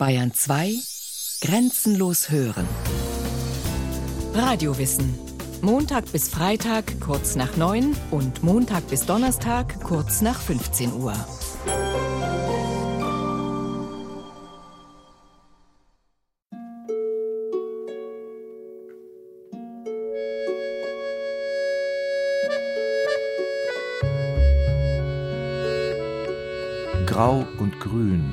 Bayern 2 Grenzenlos hören. Radiowissen. Montag bis Freitag kurz nach 9 und Montag bis Donnerstag kurz nach 15 Uhr. Grau und Grün,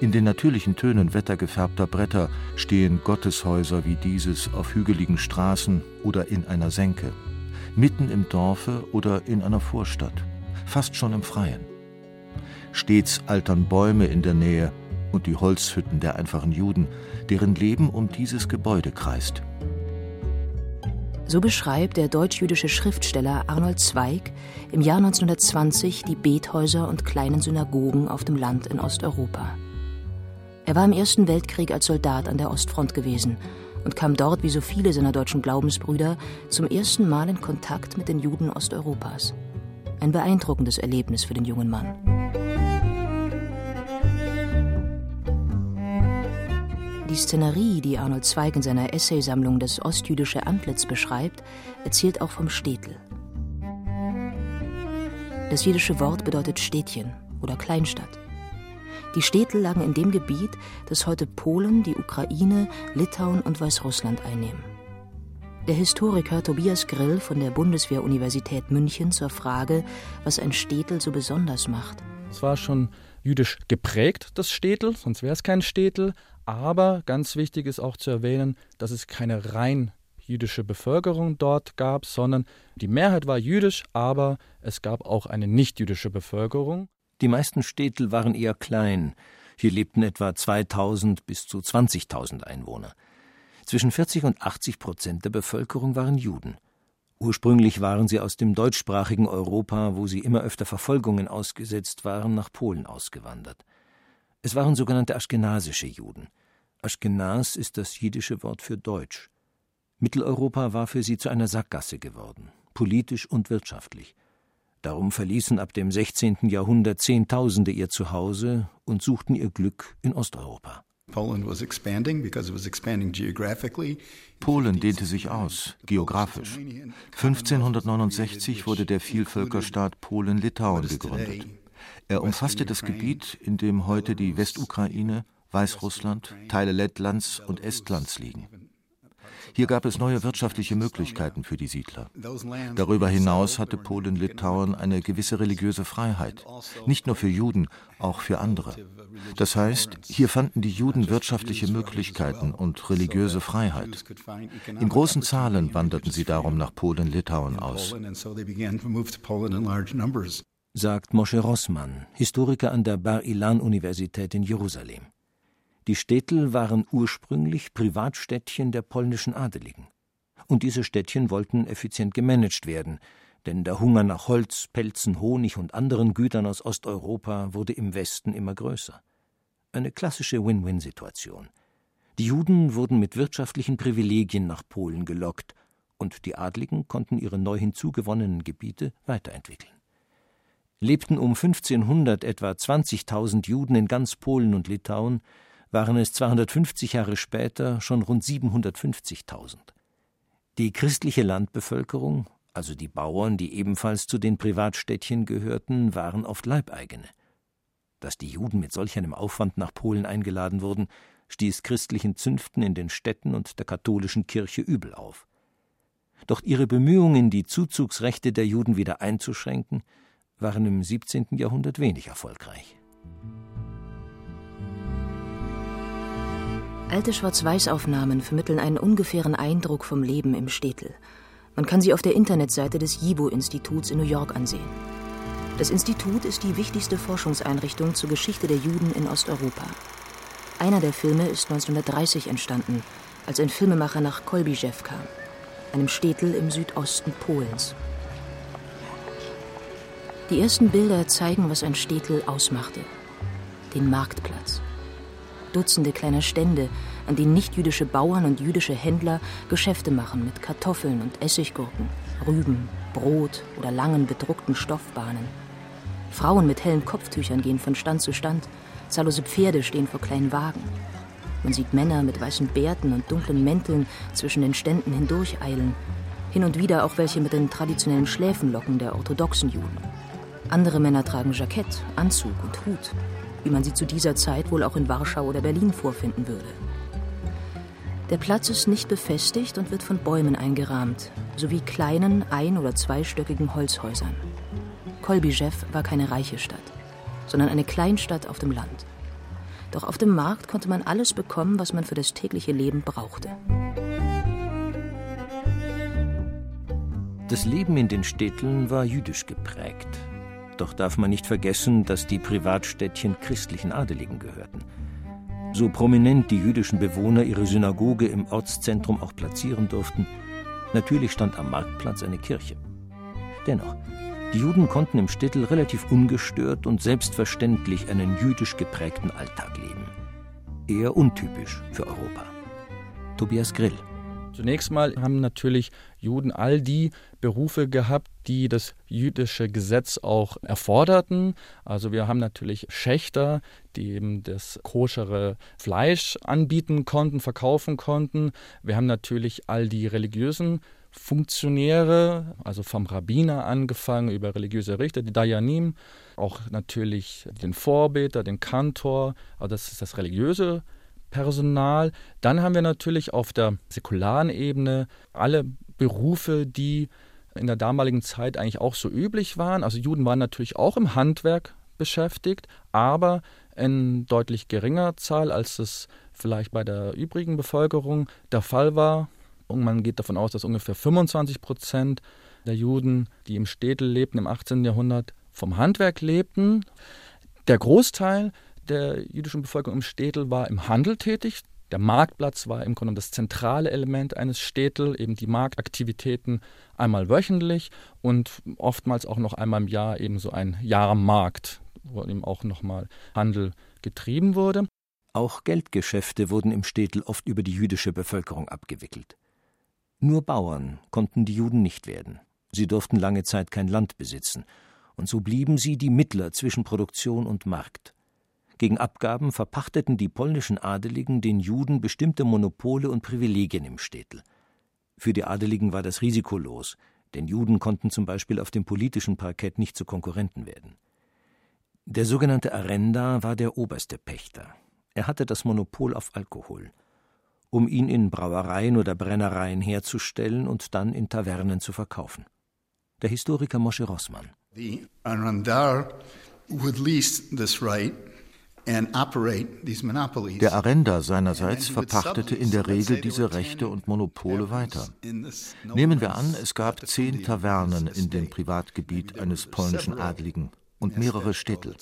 in den natürlichen Tönen wettergefärbter Bretter stehen Gotteshäuser wie dieses auf hügeligen Straßen oder in einer Senke, mitten im Dorfe oder in einer Vorstadt, fast schon im Freien. Stets altern Bäume in der Nähe und die Holzhütten der einfachen Juden, deren Leben um dieses Gebäude kreist. So beschreibt der deutsch-jüdische Schriftsteller Arnold Zweig im Jahr 1920 die Bethäuser und kleinen Synagogen auf dem Land in Osteuropa. Er war im Ersten Weltkrieg als Soldat an der Ostfront gewesen und kam dort, wie so viele seiner deutschen Glaubensbrüder, zum ersten Mal in Kontakt mit den Juden Osteuropas. Ein beeindruckendes Erlebnis für den jungen Mann. Die Szenerie, die Arnold Zweig in seiner Essaysammlung Das ostjüdische Antlitz beschreibt, erzählt auch vom Städtel. Das jüdische Wort bedeutet Städtchen oder Kleinstadt. Die Städtel lagen in dem Gebiet, das heute Polen, die Ukraine, Litauen und Weißrussland einnehmen. Der Historiker Tobias Grill von der Bundeswehr-Universität München zur Frage, was ein Städtel so besonders macht. Es war schon jüdisch geprägt, das Städtel, sonst wäre es kein Städtel. Aber ganz wichtig ist auch zu erwähnen, dass es keine rein jüdische Bevölkerung dort gab, sondern die Mehrheit war jüdisch, aber es gab auch eine nichtjüdische Bevölkerung. Die meisten Städtel waren eher klein. Hier lebten etwa 2000 bis zu 20.000 Einwohner. Zwischen 40 und 80 Prozent der Bevölkerung waren Juden. Ursprünglich waren sie aus dem deutschsprachigen Europa, wo sie immer öfter Verfolgungen ausgesetzt waren, nach Polen ausgewandert. Es waren sogenannte aschkenasische Juden. Aschkenas ist das jiddische Wort für Deutsch. Mitteleuropa war für sie zu einer Sackgasse geworden, politisch und wirtschaftlich. Darum verließen ab dem 16. Jahrhundert Zehntausende ihr Zuhause und suchten ihr Glück in Osteuropa. Polen dehnte sich aus, geografisch. 1569 wurde der Vielvölkerstaat Polen-Litauen gegründet. Er umfasste das Gebiet, in dem heute die Westukraine, Weißrussland, Teile Lettlands und Estlands liegen. Hier gab es neue wirtschaftliche Möglichkeiten für die Siedler. Darüber hinaus hatte Polen-Litauen eine gewisse religiöse Freiheit, nicht nur für Juden, auch für andere. Das heißt, hier fanden die Juden wirtschaftliche Möglichkeiten und religiöse Freiheit. In großen Zahlen wanderten sie darum nach Polen-Litauen aus sagt Moshe Rossmann, Historiker an der Bar-Ilan-Universität in Jerusalem. Die Städtel waren ursprünglich Privatstädtchen der polnischen Adeligen. Und diese Städtchen wollten effizient gemanagt werden, denn der Hunger nach Holz, Pelzen, Honig und anderen Gütern aus Osteuropa wurde im Westen immer größer. Eine klassische Win-Win-Situation. Die Juden wurden mit wirtschaftlichen Privilegien nach Polen gelockt, und die Adligen konnten ihre neu hinzugewonnenen Gebiete weiterentwickeln lebten um 1500 etwa 20.000 Juden in ganz Polen und Litauen, waren es 250 Jahre später schon rund 750.000. Die christliche Landbevölkerung, also die Bauern, die ebenfalls zu den Privatstädtchen gehörten, waren oft Leibeigene. Dass die Juden mit solch einem Aufwand nach Polen eingeladen wurden, stieß christlichen Zünften in den Städten und der katholischen Kirche übel auf. Doch ihre Bemühungen, die Zuzugsrechte der Juden wieder einzuschränken, waren im 17. Jahrhundert wenig erfolgreich. Alte Schwarz-Weiß-Aufnahmen vermitteln einen ungefähren Eindruck vom Leben im Städtel. Man kann sie auf der Internetseite des Yibo-Instituts in New York ansehen. Das Institut ist die wichtigste Forschungseinrichtung zur Geschichte der Juden in Osteuropa. Einer der Filme ist 1930 entstanden, als ein Filmemacher nach Kolbischew kam, einem Städtel im Südosten Polens. Die ersten Bilder zeigen, was ein Städtel ausmachte. Den Marktplatz. Dutzende kleiner Stände, an denen nichtjüdische Bauern und jüdische Händler Geschäfte machen mit Kartoffeln und Essiggurken, Rüben, Brot oder langen bedruckten Stoffbahnen. Frauen mit hellen Kopftüchern gehen von Stand zu Stand, zahllose Pferde stehen vor kleinen Wagen. Man sieht Männer mit weißen Bärten und dunklen Mänteln zwischen den Ständen hindurcheilen. Hin und wieder auch welche mit den traditionellen Schläfenlocken der orthodoxen Juden. Andere Männer tragen Jackett, Anzug und Hut, wie man sie zu dieser Zeit wohl auch in Warschau oder Berlin vorfinden würde. Der Platz ist nicht befestigt und wird von Bäumen eingerahmt, sowie kleinen ein- oder zweistöckigen Holzhäusern. Kolbischew war keine reiche Stadt, sondern eine Kleinstadt auf dem Land. Doch auf dem Markt konnte man alles bekommen, was man für das tägliche Leben brauchte. Das Leben in den Städten war jüdisch geprägt. Doch darf man nicht vergessen, dass die Privatstädtchen christlichen Adeligen gehörten. So prominent die jüdischen Bewohner ihre Synagoge im Ortszentrum auch platzieren durften, natürlich stand am Marktplatz eine Kirche. Dennoch, die Juden konnten im Städtel relativ ungestört und selbstverständlich einen jüdisch geprägten Alltag leben. Eher untypisch für Europa. Tobias Grill. Zunächst mal haben natürlich Juden all die Berufe gehabt, die das jüdische Gesetz auch erforderten. Also wir haben natürlich Schächter, die eben das koschere Fleisch anbieten konnten, verkaufen konnten. Wir haben natürlich all die religiösen Funktionäre, also vom Rabbiner angefangen über religiöse Richter, die Dayanim, auch natürlich den Vorbeter, den Kantor, also das ist das religiöse Personal. Dann haben wir natürlich auf der säkularen Ebene alle Berufe, die in der damaligen Zeit eigentlich auch so üblich waren. Also Juden waren natürlich auch im Handwerk beschäftigt, aber in deutlich geringer Zahl, als es vielleicht bei der übrigen Bevölkerung der Fall war. Und man geht davon aus, dass ungefähr 25 Prozent der Juden, die im Städtel lebten im 18. Jahrhundert, vom Handwerk lebten. Der Großteil der jüdischen Bevölkerung im Städtel war im Handel tätig. Der Marktplatz war im Grunde das zentrale Element eines Städtel, eben die Marktaktivitäten einmal wöchentlich und oftmals auch noch einmal im Jahr eben so ein Jahrmarkt, wo eben auch nochmal Handel getrieben wurde. Auch Geldgeschäfte wurden im Städtel oft über die jüdische Bevölkerung abgewickelt. Nur Bauern konnten die Juden nicht werden. Sie durften lange Zeit kein Land besitzen, und so blieben sie die Mittler zwischen Produktion und Markt. Gegen Abgaben verpachteten die polnischen Adeligen den Juden bestimmte Monopole und Privilegien im Städtel. Für die Adeligen war das risikolos, denn Juden konnten zum Beispiel auf dem politischen Parkett nicht zu Konkurrenten werden. Der sogenannte Arenda war der oberste Pächter. Er hatte das Monopol auf Alkohol, um ihn in Brauereien oder Brennereien herzustellen und dann in Tavernen zu verkaufen. Der Historiker Moshe Rossmann. The Arendar would lease this right der Arrender seinerseits verpachtete in der Regel diese Rechte und Monopole weiter. Nehmen wir an, es gab zehn Tavernen in dem Privatgebiet eines polnischen Adligen und mehrere Städte.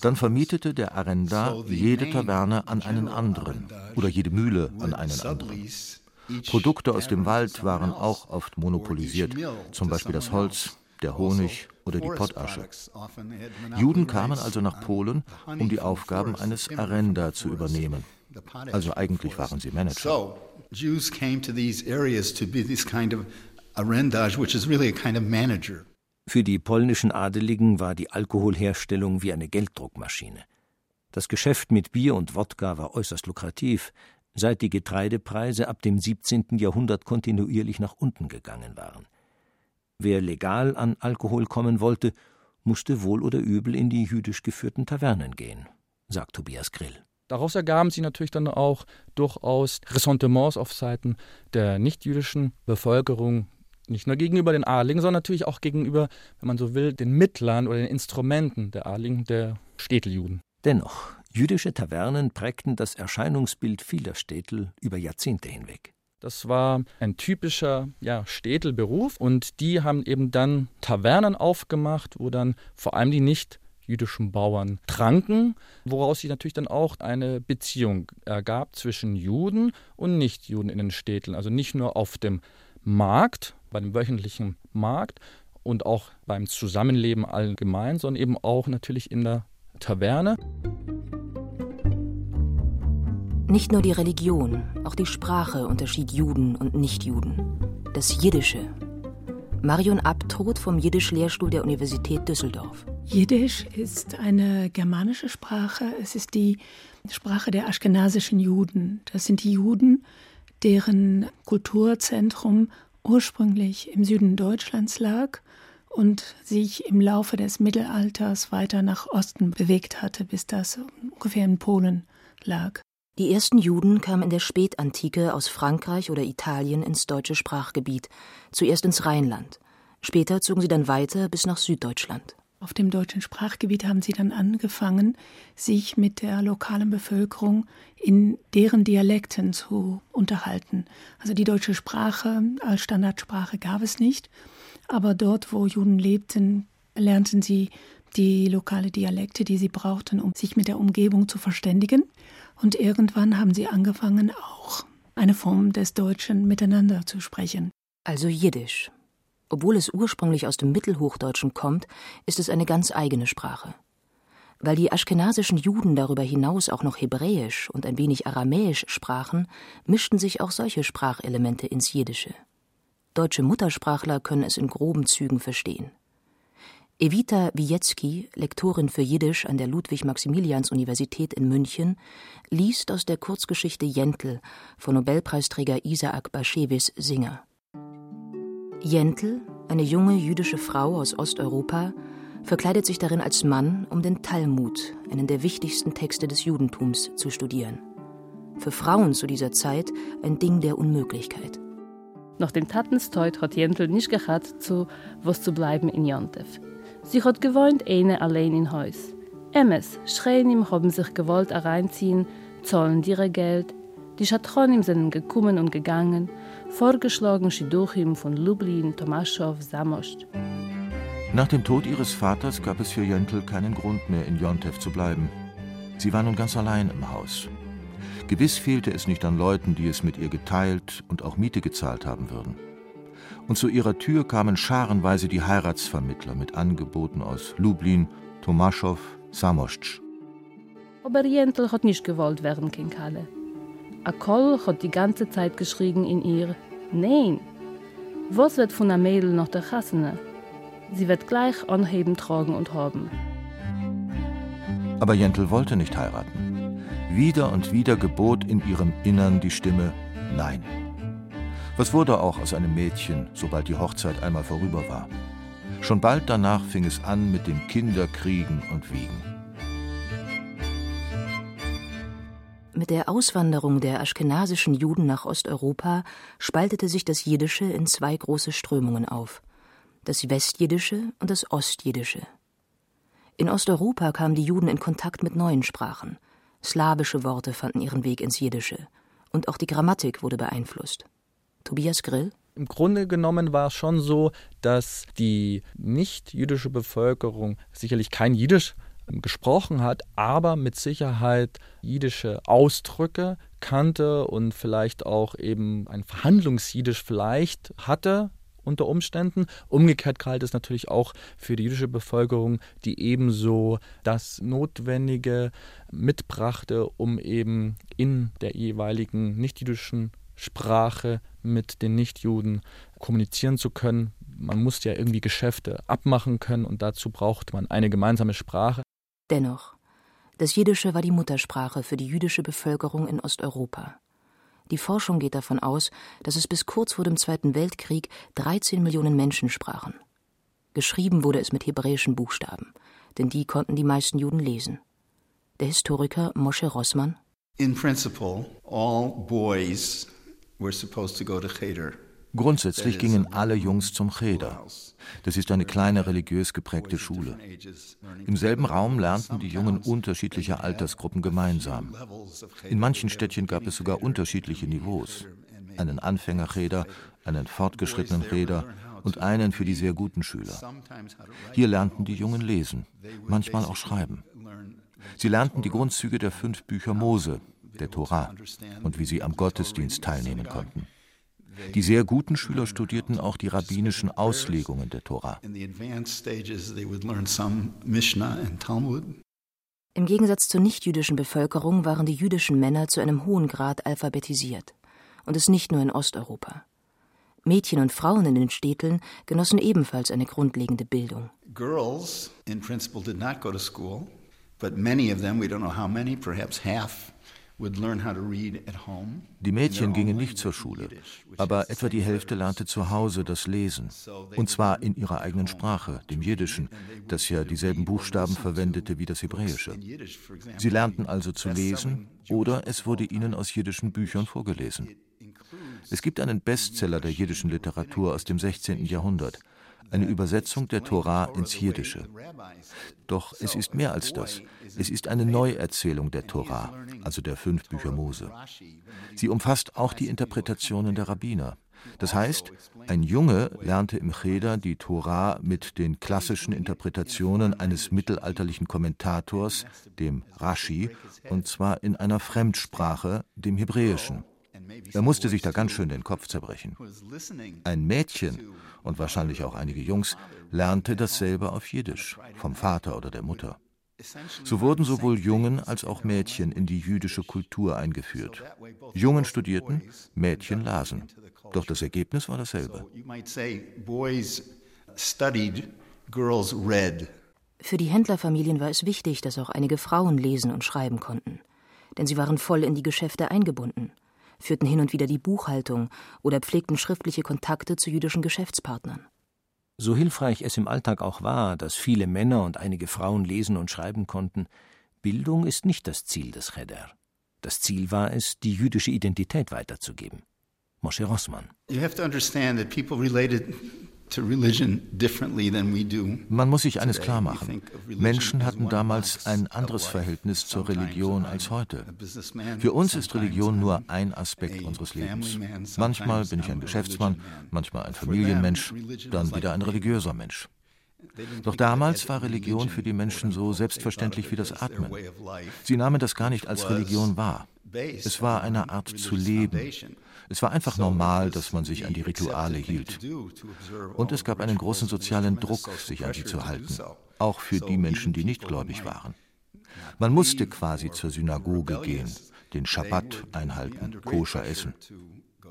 Dann vermietete der Arrender jede Taverne an einen anderen oder jede Mühle an einen anderen. Produkte aus dem Wald waren auch oft monopolisiert, zum Beispiel das Holz, der Honig oder die Pottasche. Juden kamen also nach Polen, um die Aufgaben eines Arrenda zu übernehmen. Also eigentlich waren sie Manager. Jews came to these areas to be this kind of arrendage, which is really a kind of manager. Für die polnischen Adeligen war die Alkoholherstellung wie eine Gelddruckmaschine. Das Geschäft mit Bier und Wodka war äußerst lukrativ, seit die Getreidepreise ab dem 17. Jahrhundert kontinuierlich nach unten gegangen waren. Wer legal an Alkohol kommen wollte, musste wohl oder übel in die jüdisch geführten Tavernen gehen, sagt Tobias Grill. Daraus ergaben sich natürlich dann auch durchaus Ressentiments auf Seiten der nichtjüdischen Bevölkerung, nicht nur gegenüber den Adligen, sondern natürlich auch gegenüber, wenn man so will, den Mittlern oder den Instrumenten der Adligen, der Städteljuden. Dennoch, jüdische Tavernen prägten das Erscheinungsbild vieler Städtel über Jahrzehnte hinweg. Das war ein typischer ja, Städtelberuf und die haben eben dann Tavernen aufgemacht, wo dann vor allem die nicht jüdischen Bauern tranken, woraus sich natürlich dann auch eine Beziehung ergab zwischen Juden und Nichtjuden in den Städten. Also nicht nur auf dem Markt, bei dem wöchentlichen Markt und auch beim Zusammenleben allgemein, sondern eben auch natürlich in der Taverne. Nicht nur die Religion, auch die Sprache unterschied Juden und Nichtjuden. Das Jiddische. Marion Abtrot vom Jiddisch-Lehrstuhl der Universität Düsseldorf. Jiddisch ist eine germanische Sprache. Es ist die Sprache der aschkenasischen Juden. Das sind die Juden, deren Kulturzentrum ursprünglich im Süden Deutschlands lag und sich im Laufe des Mittelalters weiter nach Osten bewegt hatte, bis das ungefähr in Polen lag. Die ersten Juden kamen in der Spätantike aus Frankreich oder Italien ins deutsche Sprachgebiet, zuerst ins Rheinland. Später zogen sie dann weiter bis nach Süddeutschland. Auf dem deutschen Sprachgebiet haben sie dann angefangen, sich mit der lokalen Bevölkerung in deren Dialekten zu unterhalten. Also die deutsche Sprache als Standardsprache gab es nicht, aber dort, wo Juden lebten, lernten sie die lokale Dialekte, die sie brauchten, um sich mit der Umgebung zu verständigen. Und irgendwann haben sie angefangen, auch eine Form des Deutschen miteinander zu sprechen. Also Jiddisch. Obwohl es ursprünglich aus dem Mittelhochdeutschen kommt, ist es eine ganz eigene Sprache. Weil die aschkenasischen Juden darüber hinaus auch noch Hebräisch und ein wenig Aramäisch sprachen, mischten sich auch solche Sprachelemente ins Jiddische. Deutsche Muttersprachler können es in groben Zügen verstehen. Evita Wiecki, Lektorin für Jiddisch an der Ludwig-Maximilians-Universität in München, liest aus der Kurzgeschichte Jentl von Nobelpreisträger Isaac Bashevis Singer. Jentl, eine junge jüdische Frau aus Osteuropa, verkleidet sich darin als Mann, um den Talmud, einen der wichtigsten Texte des Judentums, zu studieren. Für Frauen zu dieser Zeit ein Ding der Unmöglichkeit. Nach dem Tatensteut hat Jentl nicht gehabt, zu was zu bleiben in Jontef. Sie hat gewohnt eine allein in Haus. Emmes, schreien ihm haben sich gewollt hereinziehen, zahlen ihre Geld. Die Schatronim sind gekommen und gegangen, vorgeschlagen Schiduchim von Lublin, Tomaschow, Samoscht. Nach dem Tod ihres Vaters gab es für Jentl keinen Grund mehr, in Jontef zu bleiben. Sie war nun ganz allein im Haus. Gewiss fehlte es nicht an Leuten, die es mit ihr geteilt und auch Miete gezahlt haben würden und zu ihrer Tür kamen scharenweise die Heiratsvermittler mit Angeboten aus Lublin, Tomaschow, Samoschtsch. Aber Jentl hat nicht gewollt werden, Kinkale. Akol hat die ganze Zeit geschrien in ihr: Nein! Was wird von der Mädel noch der Chassene? Sie wird gleich Anheben tragen und haben. Aber Jentl wollte nicht heiraten. Wieder und wieder gebot in ihrem Innern die Stimme Nein. Was wurde auch aus einem Mädchen, sobald die Hochzeit einmal vorüber war? Schon bald danach fing es an mit dem Kinderkriegen und Wiegen. Mit der Auswanderung der aschkenasischen Juden nach Osteuropa spaltete sich das Jiddische in zwei große Strömungen auf: das Westjiddische und das Ostjiddische. In Osteuropa kamen die Juden in Kontakt mit neuen Sprachen. Slawische Worte fanden ihren Weg ins Jiddische. Und auch die Grammatik wurde beeinflusst. Tobias Grill? Im Grunde genommen war es schon so, dass die nicht-jüdische Bevölkerung sicherlich kein Jiddisch gesprochen hat, aber mit Sicherheit jiddische Ausdrücke kannte und vielleicht auch eben ein Verhandlungsjiddisch vielleicht hatte unter Umständen. Umgekehrt galt es natürlich auch für die jüdische Bevölkerung, die ebenso das Notwendige mitbrachte, um eben in der jeweiligen nicht-jüdischen Sprache mit den Nichtjuden kommunizieren zu können. Man musste ja irgendwie Geschäfte abmachen können und dazu braucht man eine gemeinsame Sprache. Dennoch, das Jiddische war die Muttersprache für die jüdische Bevölkerung in Osteuropa. Die Forschung geht davon aus, dass es bis kurz vor dem Zweiten Weltkrieg 13 Millionen Menschen sprachen. Geschrieben wurde es mit hebräischen Buchstaben, denn die konnten die meisten Juden lesen. Der Historiker Moshe Rossmann In principle, all boys Grundsätzlich gingen alle Jungs zum Cheder. Das ist eine kleine religiös geprägte Schule. Im selben Raum lernten die Jungen unterschiedlicher Altersgruppen gemeinsam. In manchen Städtchen gab es sogar unterschiedliche Niveaus. Einen Anfängercheder, einen fortgeschrittenen Cheder und einen für die sehr guten Schüler. Hier lernten die Jungen lesen, manchmal auch schreiben. Sie lernten die Grundzüge der fünf Bücher Mose, der Tora und wie sie am Gottesdienst teilnehmen konnten. Die sehr guten Schüler studierten auch die rabbinischen Auslegungen der Tora. Im Gegensatz zur nichtjüdischen Bevölkerung waren die jüdischen Männer zu einem hohen Grad alphabetisiert. Und es nicht nur in Osteuropa. Mädchen und Frauen in den Städteln genossen ebenfalls eine grundlegende Bildung. Girls in principle did not go to school, but many of them, we don't know how many, perhaps half, die Mädchen gingen nicht zur Schule, aber etwa die Hälfte lernte zu Hause das Lesen, und zwar in ihrer eigenen Sprache, dem Jiddischen, das ja dieselben Buchstaben verwendete wie das Hebräische. Sie lernten also zu lesen oder es wurde ihnen aus jiddischen Büchern vorgelesen. Es gibt einen Bestseller der jiddischen Literatur aus dem 16. Jahrhundert, eine Übersetzung der Torah ins Jiddische. Doch es ist mehr als das. Es ist eine Neuerzählung der Torah, also der fünf Bücher Mose. Sie umfasst auch die Interpretationen der Rabbiner. Das heißt, ein Junge lernte im Cheder die Torah mit den klassischen Interpretationen eines mittelalterlichen Kommentators, dem Rashi, und zwar in einer Fremdsprache, dem Hebräischen. Er musste sich da ganz schön den Kopf zerbrechen. Ein Mädchen und wahrscheinlich auch einige Jungs lernte dasselbe auf Jiddisch, vom Vater oder der Mutter. So wurden sowohl Jungen als auch Mädchen in die jüdische Kultur eingeführt. Jungen studierten, Mädchen lasen. Doch das Ergebnis war dasselbe. Für die Händlerfamilien war es wichtig, dass auch einige Frauen lesen und schreiben konnten. Denn sie waren voll in die Geschäfte eingebunden führten hin und wieder die Buchhaltung oder pflegten schriftliche Kontakte zu jüdischen Geschäftspartnern. So hilfreich es im Alltag auch war, dass viele Männer und einige Frauen lesen und schreiben konnten, Bildung ist nicht das Ziel des Cheder. Das Ziel war es, die jüdische Identität weiterzugeben. Moshe Rossmann. You have to understand that people related man muss sich eines klar machen. Menschen hatten damals ein anderes Verhältnis zur Religion als heute. Für uns ist Religion nur ein Aspekt unseres Lebens. Manchmal bin ich ein Geschäftsmann, manchmal ein Familienmensch, dann wieder ein religiöser Mensch. Doch damals war Religion für die Menschen so selbstverständlich wie das Atmen. Sie nahmen das gar nicht als Religion wahr. Es war eine Art zu leben. Es war einfach normal, dass man sich an die Rituale hielt. Und es gab einen großen sozialen Druck, sich an sie zu halten, auch für die Menschen, die nicht gläubig waren. Man musste quasi zur Synagoge gehen, den Schabbat einhalten, koscher essen.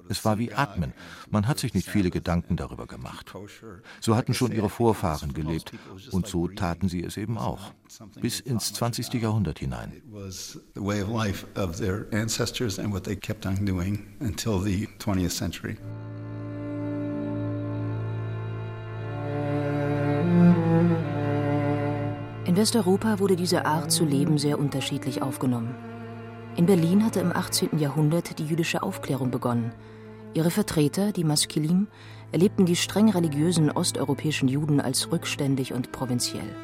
Es war wie Atmen. Man hat sich nicht viele Gedanken darüber gemacht. So hatten schon ihre Vorfahren gelebt und so taten sie es eben auch. Bis ins 20. Jahrhundert hinein. In Westeuropa wurde diese Art zu leben sehr unterschiedlich aufgenommen. In Berlin hatte im 18. Jahrhundert die jüdische Aufklärung begonnen. Ihre Vertreter, die Maskilim, erlebten die streng religiösen osteuropäischen Juden als rückständig und provinziell.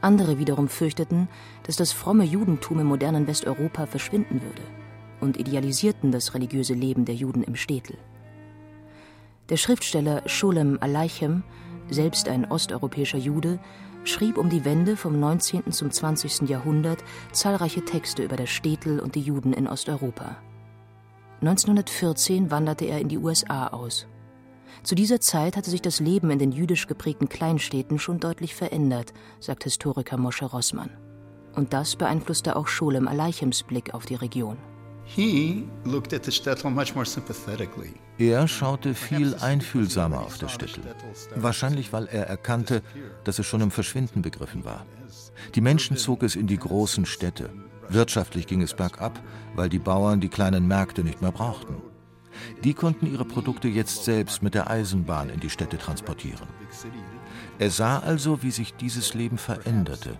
Andere wiederum fürchteten, dass das fromme Judentum im modernen Westeuropa verschwinden würde und idealisierten das religiöse Leben der Juden im Städtel. Der Schriftsteller Scholem Aleichem, selbst ein osteuropäischer Jude, schrieb um die Wende vom 19. zum 20. Jahrhundert zahlreiche Texte über das Städtel und die Juden in Osteuropa. 1914 wanderte er in die USA aus. Zu dieser Zeit hatte sich das Leben in den jüdisch geprägten Kleinstädten schon deutlich verändert, sagt Historiker Moshe Rossmann. Und das beeinflusste auch Scholem Aleichems Blick auf die Region. Er schaute viel einfühlsamer auf das Städtel. Wahrscheinlich, weil er erkannte, dass es schon im Verschwinden begriffen war. Die Menschen zog es in die großen Städte. Wirtschaftlich ging es bergab, weil die Bauern die kleinen Märkte nicht mehr brauchten. Die konnten ihre Produkte jetzt selbst mit der Eisenbahn in die Städte transportieren. Er sah also, wie sich dieses Leben veränderte.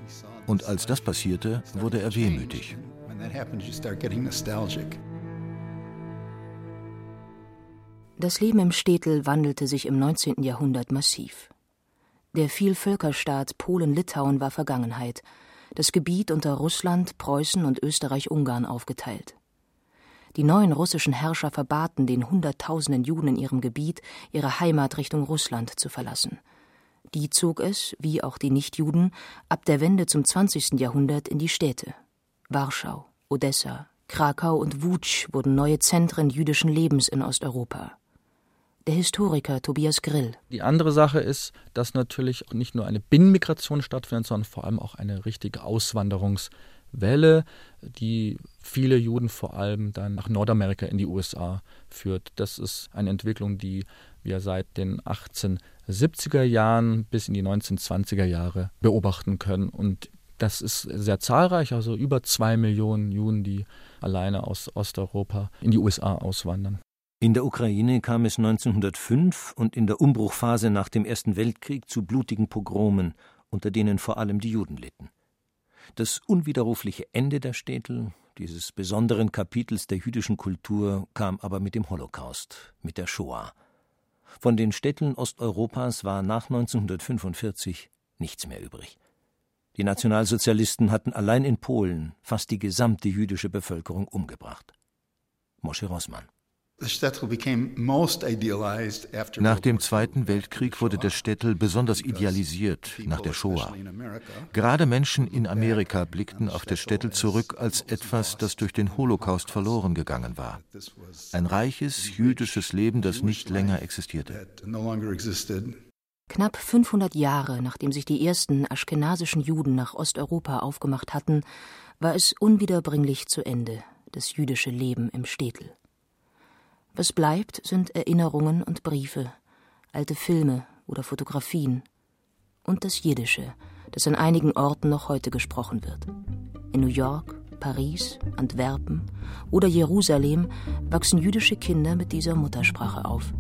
Und als das passierte, wurde er wehmütig. Das Leben im Städtel wandelte sich im 19. Jahrhundert massiv. Der Vielvölkerstaat Polen-Litauen war Vergangenheit, das Gebiet unter Russland, Preußen und Österreich-Ungarn aufgeteilt. Die neuen russischen Herrscher verbaten den Hunderttausenden Juden in ihrem Gebiet, ihre Heimat Richtung Russland zu verlassen. Die zog es, wie auch die Nichtjuden, ab der Wende zum 20. Jahrhundert in die Städte. Warschau, Odessa, Krakau und Wutsch wurden neue Zentren jüdischen Lebens in Osteuropa der Historiker Tobias Grill. Die andere Sache ist, dass natürlich nicht nur eine Binnenmigration stattfindet, sondern vor allem auch eine richtige Auswanderungswelle Welle, die viele Juden vor allem dann nach Nordamerika in die USA führt. Das ist eine Entwicklung, die wir seit den 1870er Jahren bis in die 1920er Jahre beobachten können. Und das ist sehr zahlreich, also über zwei Millionen Juden, die alleine aus Osteuropa in die USA auswandern. In der Ukraine kam es 1905 und in der Umbruchphase nach dem Ersten Weltkrieg zu blutigen Pogromen, unter denen vor allem die Juden litten. Das unwiderrufliche Ende der Städtel, dieses besonderen Kapitels der jüdischen Kultur, kam aber mit dem Holocaust, mit der Shoah. Von den Städten Osteuropas war nach 1945 nichts mehr übrig. Die Nationalsozialisten hatten allein in Polen fast die gesamte jüdische Bevölkerung umgebracht. Moshe Rossmann. Nach dem Zweiten Weltkrieg wurde der Städtel besonders idealisiert nach der Shoah. Gerade Menschen in Amerika blickten auf der Städtel zurück als etwas, das durch den Holocaust verloren gegangen war. Ein reiches jüdisches Leben, das nicht länger existierte. Knapp 500 Jahre nachdem sich die ersten aschkenasischen Juden nach Osteuropa aufgemacht hatten, war es unwiederbringlich zu Ende, das jüdische Leben im Städtel. Was bleibt, sind Erinnerungen und Briefe, alte Filme oder Fotografien und das Jiddische, das an einigen Orten noch heute gesprochen wird. In New York, Paris, Antwerpen oder Jerusalem wachsen jüdische Kinder mit dieser Muttersprache auf.